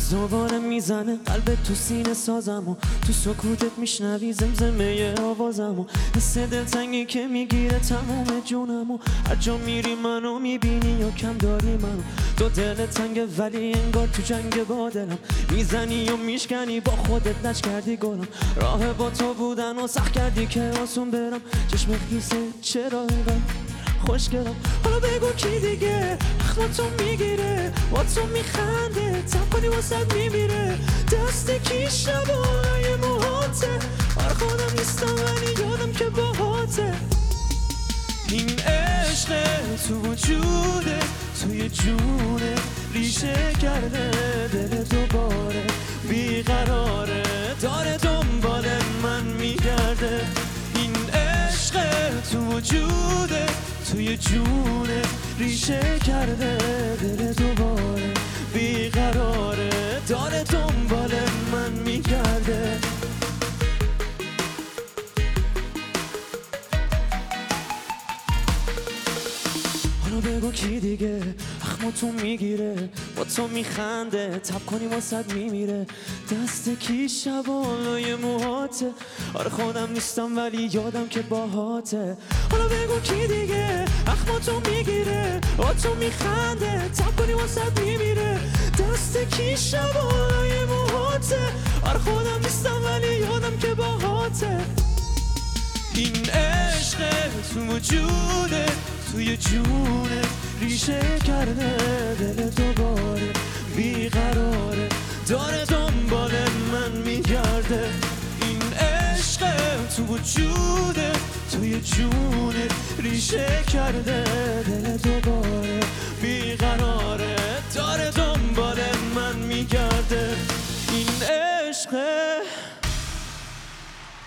باز دوباره می‌زنه قلب تو سینه سازم و تو سکوتت میشنوی زمزمه آوازم و حس دلتنگی که می‌گیره تموم جونم و هر جا میری منو می‌بینی یا کم داری منو. تو دل تنگه ولی انگار تو جنگ با دلم. می‌زنی و میشکنی با خودت لج کردی گلم. راه با تو بودن و سخت کردی که آسون برم. چشم خیسه چرا اینقدر خوشگلم حالا بگو کی دیگه؟ اخما تو می‌گیره. با تو میخنده. تب کنی واسد میمیره. دست کی شبای موهاته. آره خودم نیستم ولی یادم که باهاته. این عشق تو وجوده. توی جونه ریشه کرده. دل دوباره بیقراره. داره دنبال من میگرده. این عشق تو وجوده توی جونه ریشه کرده دل دوباره. بیقراره داره دنبال من میگرده. حالا بگو کی دیگه؟ اخما تو می‌گیره با تو میخنده. تب کنی واسد میمیره. دست کی شبالای موهاته؟ آره خودم نیستم ولی یادم که باهاته. حالا بگو کی دیگه تو می‌گیره با تو میخنده تب کنی واسد میمیره. دست کی شبالای موهاته؟ آره خودم نیستم ولی یادم که باهاته. این عشق تو وجوده توی جونه ریشه کرده دل دوباره بیقراره. داره دنبال من میگرده. این عشق تو وجوده توی جونه ریشه کرده دل دوباره بیقراره